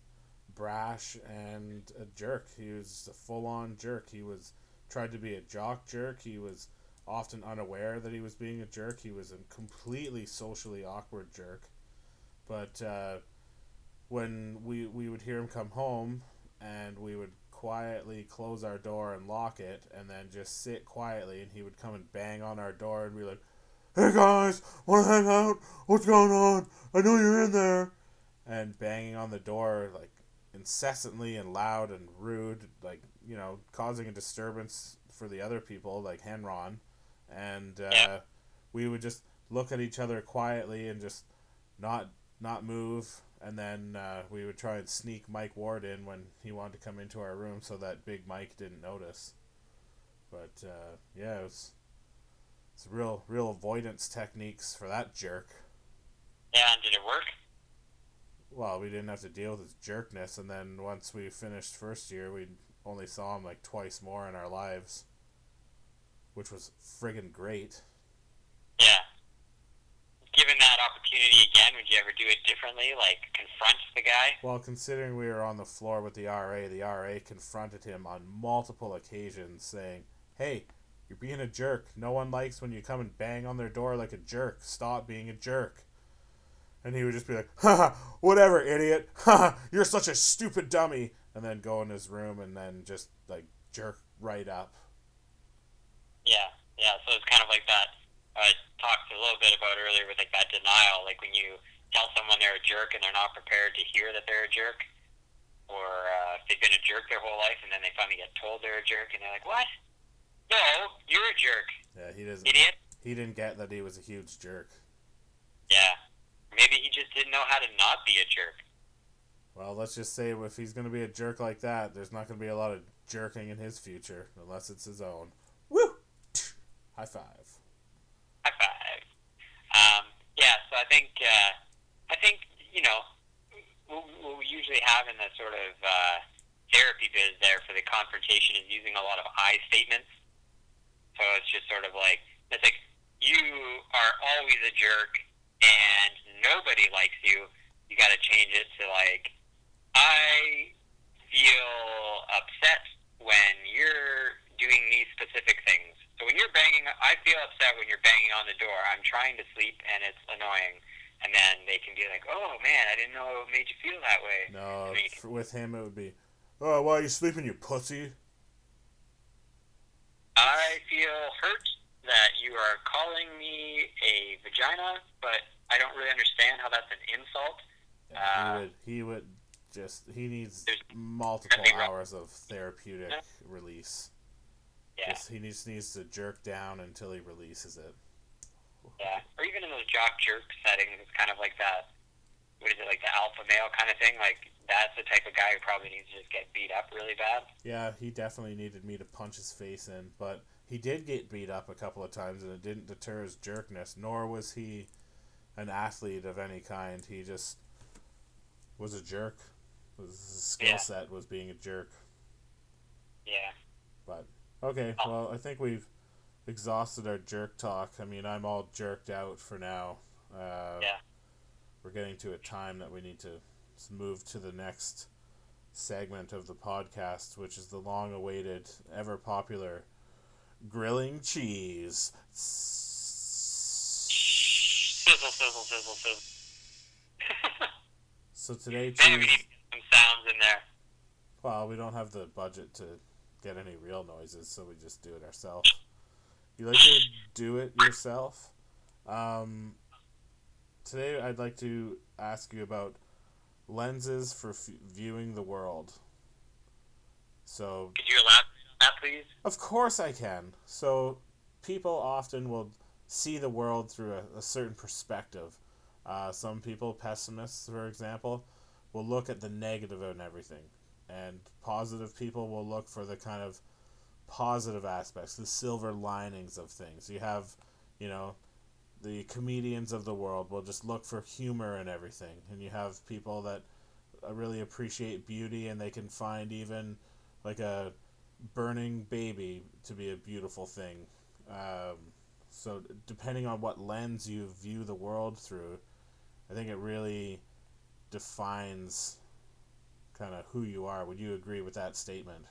brash and a jerk. He was a full on jerk. He was tried to be a jock jerk. He was often unaware that he was being a jerk. He was a completely socially awkward jerk. But uh, when we we would hear him come home, and we would quietly close our door and lock it, and then just sit quietly, and he would come and bang on our door and be like, "Hey guys, want to hang out? What's going on? I know you're in there," and banging on the door like incessantly and loud and rude, like you know, causing a disturbance for the other people, like Henron, and uh, we would just look at each other quietly and just not not move and then uh, we would try and sneak Mike Ward in when he wanted to come into our room so that Big Mike didn't notice. But uh, yeah, it was it's real real avoidance techniques for that jerk. Yeah, and did it work? Well, we didn't have to deal with his jerkness, and then once we finished first year, we only saw him like twice more in our lives, which was friggin' great. Yeah. Opportunity again, would you ever do it differently? Like confront the guy? Well, considering we were on the floor with the RA, the RA confronted him on multiple occasions, saying, "Hey, you're being a jerk. No one likes when you come and bang on their door like a jerk. Stop being a jerk." And he would just be like, "Ha, whatever, idiot. Ha, you're such a stupid dummy." And then go in his room and then just like jerk right up. Yeah, yeah. So it's kind of like that. I talked a little bit about earlier with like that denial, like when you tell someone they're a jerk and they're not prepared to hear that they're a jerk, or uh, if they've been a jerk their whole life and then they finally get told they're a jerk and they're like, "What? No, you're a jerk, Yeah, he doesn't. idiot." He didn't get that he was a huge jerk. Yeah. Maybe he just didn't know how to not be a jerk. Well, let's just say if he's going to be a jerk like that, there's not going to be a lot of jerking in his future unless it's his own. Woo! High five. High five. Um, yeah, so I think uh, I think you know what what we usually have in the sort of uh, therapy biz there for the confrontation is using a lot of I statements. So it's just sort of like it's like you are always a jerk and nobody likes you. You got to change it to like I feel upset when you're doing these specific things. So when you're banging, I feel upset when you're banging on the door. I'm trying to sleep and it's annoying. And then they can be like, "Oh man, I didn't know it made you feel that way." No, with him it would be, oh, why are you sleeping, you pussy? I feel hurt that you are calling me a vagina, but I don't really understand how that's an insult. Yeah, Uh, he would. He would just. He needs multiple hours of therapeutic Yeah. release. Yeah, Just- he needs needs to jerk down until he releases it. yeah. Or even in those jock jerk settings, it's kind of like that. What is it like the alpha male kind of thing? Like that's the type of guy who probably needs to just get beat up really bad. Yeah, he definitely needed me to punch his face in, but he did get beat up a couple of times, and it didn't deter his jerkness. Nor was he an athlete of any kind. He just was a jerk. His skill Yeah. set was being a jerk. Yeah. Okay, Oh. well, I think we've exhausted our jerk talk. I mean, I'm all jerked out for now. Uh, Yeah. We're getting to a time that we need to move to the next segment of the podcast, which is the long awaited, ever popular grilling cheese. Sizzle, sizzle, sizzle, sizzle. So today, cheese. some sounds in there. Well, we don't have the budget to get any real noises, so we just do it ourselves. You like to do it yourself? Um, today, I'd like to ask you about lenses for f- viewing the world. So, Could you elaborate on that, please? of course, I can. So, people often will see the world through a, a certain perspective. Uh, some people, pessimists, for example, will look at the negative in everything. And positive people will look for the kind of positive aspects, the silver linings of things. You have, you know, the comedians of the world will just look for humor in everything. And you have people that uh, really appreciate beauty and they can find even like a burning baby to be a beautiful thing. Um, so depending on what lens you view the world through, I think it really defines kind of who you are. Would you agree with that statement?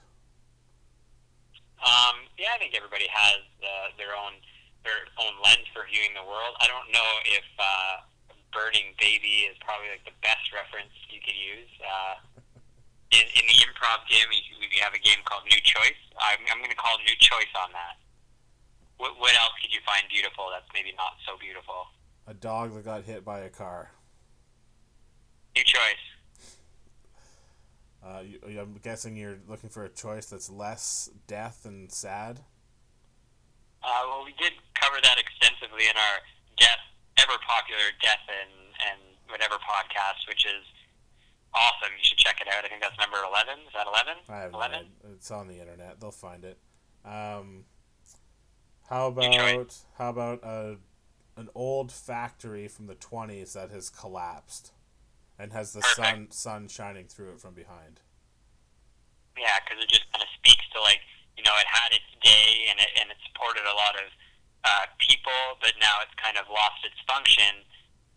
Um, yeah, I think everybody has uh, their own their own lens for viewing the world. I don't know if uh, "Burning Baby" is probably like the best reference you could use. Uh, in, in the improv game, we, we have a game called New Choice. I'm, I'm going to call New Choice on that. What, what else could you find beautiful that's maybe not so beautiful? A dog that got hit by a car. New Choice. Uh, you, I'm guessing you're looking for a choice that's less death and sad. Uh, well, we did cover that extensively in our death, ever popular death and and whatever podcast, which is awesome. You should check it out. I think that's number eleven. Is that eleven? I have 11? idea. It's on the internet. They'll find it. Um, how Detroit. about how about a an old factory from the 20s that has collapsed and has the sun sun shining through it from behind? Yeah, because it just kind of speaks to like you know it had its day and it and it supported a lot of uh, people, but now it's kind of lost its function.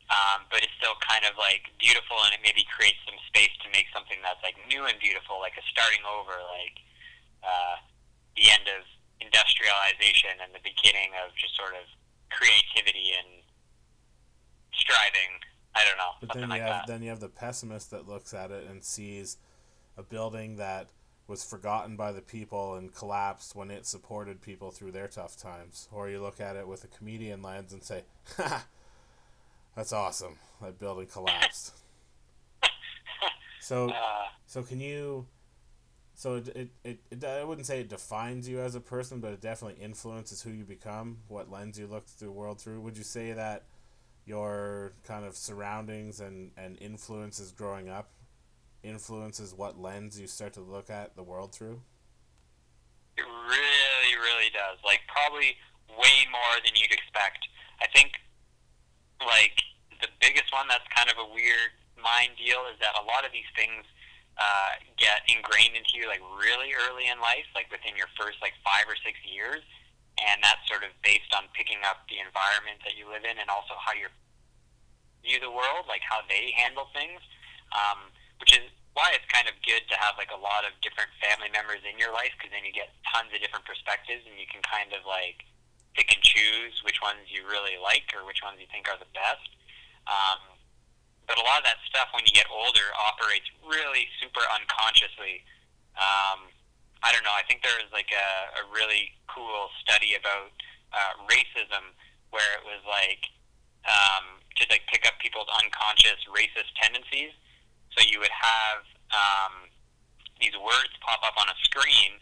Um, but it's still kind of like beautiful, and it maybe creates some space to make something that's like new and beautiful, like a starting over, like uh, the end of industrialization and the beginning of just sort of creativity and striving. I don't know, But then you like have that. then you have the pessimist that looks at it and sees a building that was forgotten by the people and collapsed when it supported people through their tough times. Or you look at it with a comedian lens and say, "Ha, that's awesome. That building collapsed." so uh, so can you so it, it, it, it I wouldn't say it defines you as a person, but it definitely influences who you become, what lens you look through the world through. Would you say that your kind of surroundings and, and influences growing up influences what lens you start to look at the world through? It really, really does. Like probably way more than you'd expect. I think like the biggest one that's kind of a weird mind deal is that a lot of these things uh, get ingrained into you like really early in life, like within your first like five or six years, and that's sort of based on picking up the environment that you live in and also how you view the world, like how they handle things, um, which is why it's kind of good to have like a lot of different family members in your life because then you get tons of different perspectives and you can kind of like pick and choose which ones you really like or which ones you think are the best. Um, but a lot of that stuff when you get older operates really super unconsciously. Um, I don't know. I think there was like a, a really cool study about uh, racism where it was like um, to like pick up people's unconscious racist tendencies. So you would have um, these words pop up on a screen,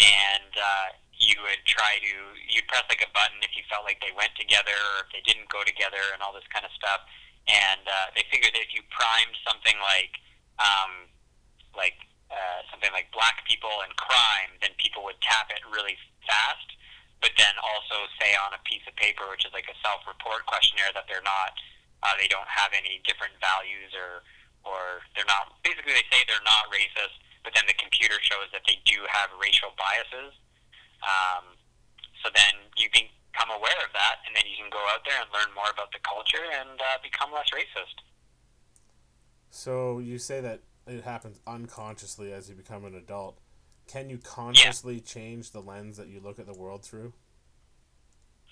and uh, you would try to you'd press like a button if you felt like they went together or if they didn't go together and all this kind of stuff. And uh, they figured that if you primed something like um, like uh, something like black people and crime, then people would tap it really fast. But then also say on a piece of paper, which is like a self-report questionnaire, that they're not, uh, they don't have any different values or, or they're not. Basically, they say they're not racist, but then the computer shows that they do have racial biases. Um, so then you become aware of that, and then you can go out there and learn more about the culture and uh, become less racist. So you say that it happens unconsciously as you become an adult. Can you consciously yeah. change the lens that you look at the world through?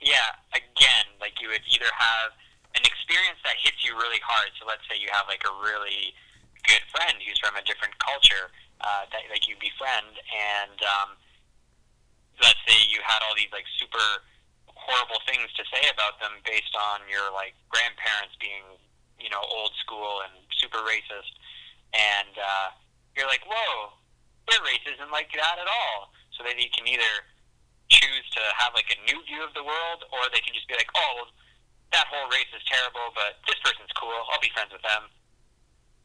Yeah, again, like you would either have an experience that hits you really hard. So let's say you have like a really good friend who's from a different culture uh, that like you befriend, and um, let's say you had all these like super horrible things to say about them based on your like grandparents being you know old school and super racist and uh, you're like, whoa, their race isn't like that at all. So then you can either choose to have like a new view of the world, or they can just be like, oh, that whole race is terrible, but this person's cool. I'll be friends with them.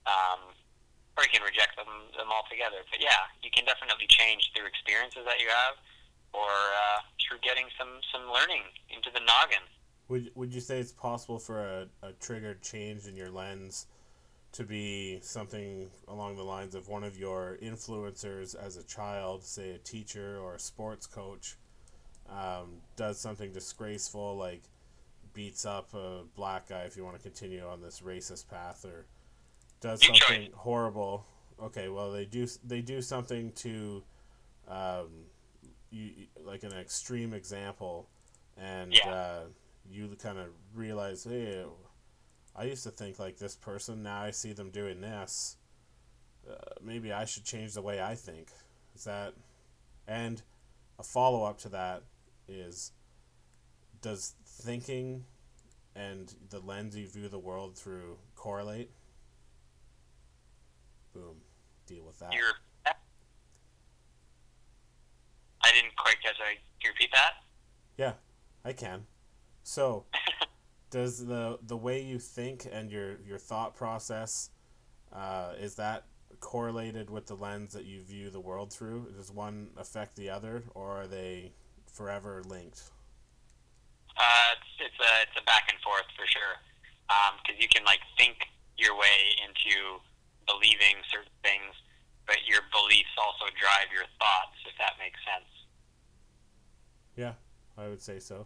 Um, or you can reject them them altogether. But yeah, you can definitely change through experiences that you have, or uh, through getting some some learning into the noggin. Would Would you say it's possible for a, a triggered change in your lens to be something along the lines of one of your influencers as a child, say a teacher or a sports coach, um, does something disgraceful like beats up a black guy if you want to continue on this racist path or does something horrible okay well they do they do something to um, you like an extreme example and yeah. uh, you kind of realize hey I used to think like this person. Now I see them doing this. Uh, maybe I should change the way I think. Is that? And a follow up to that is does thinking and the lens you view the world through correlate? Boom. Deal with that. You're, I didn't quite that. Can you repeat that? Yeah, I can. So, does the the way you think and your your thought process uh, is that correlated with the lens that you view the world through? Does one affect the other, or are they forever linked? Uh, it's, it's a it's a back and forth for sure, because um, you can like think your way into believing certain things, but your beliefs also drive your thoughts. If that makes sense. Yeah, I would say so.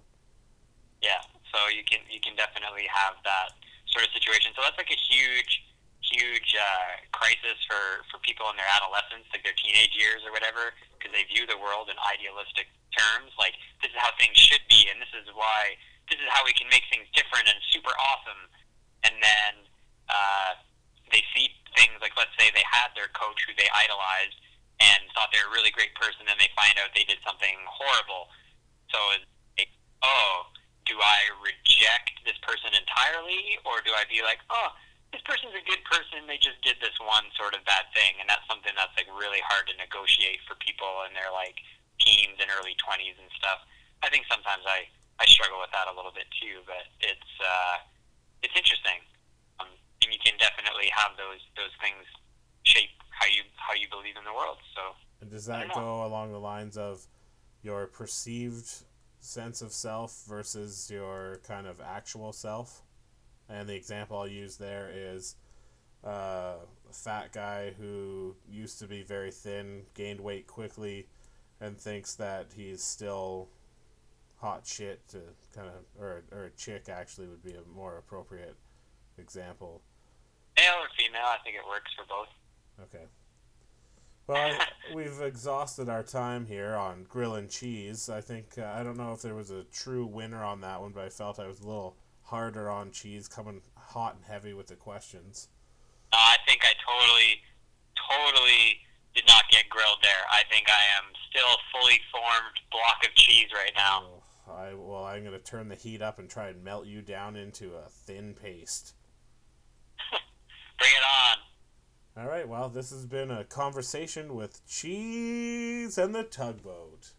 Yeah, so you can you can definitely have that sort of situation. So that's like a huge huge uh, crisis for for people in their adolescence, like their teenage years or whatever, because they view the world in idealistic terms. Like this is how things should be, and this is why this is how we can make things different and super awesome. And then uh, they see things like let's say they had their coach who they idolized and thought they were a really great person, and they find out they did something horrible. So it's like, oh do I reject this person entirely, or do I be like, oh, this person's a good person, they just did this one sort of bad thing, and that's something that's like really hard to negotiate for people in their like teens and early twenties and stuff. I think sometimes I I struggle with that a little bit too, but it's uh, it's interesting, um, and you can definitely have those those things shape how you how you believe in the world. So. And does that go along the lines of your perceived sense of self versus your kind of actual self. And the example I'll use there is uh, a fat guy who used to be very thin, gained weight quickly, and thinks that he's still hot shit to kind of, or, or a chick actually would be a more appropriate example. Male or female, I think it works for both. Okay. Well, we've exhausted our time here on grill and cheese. I think uh, I don't know if there was a true winner on that one, but I felt I was a little harder on cheese, coming hot and heavy with the questions. Uh, I think I totally, totally did not get grilled there. I think I am still fully formed block of cheese right now. Oh, I well, I'm gonna turn the heat up and try and melt you down into a thin paste. Bring it on. All right. Well, this has been a conversation with Cheese and the Tugboat.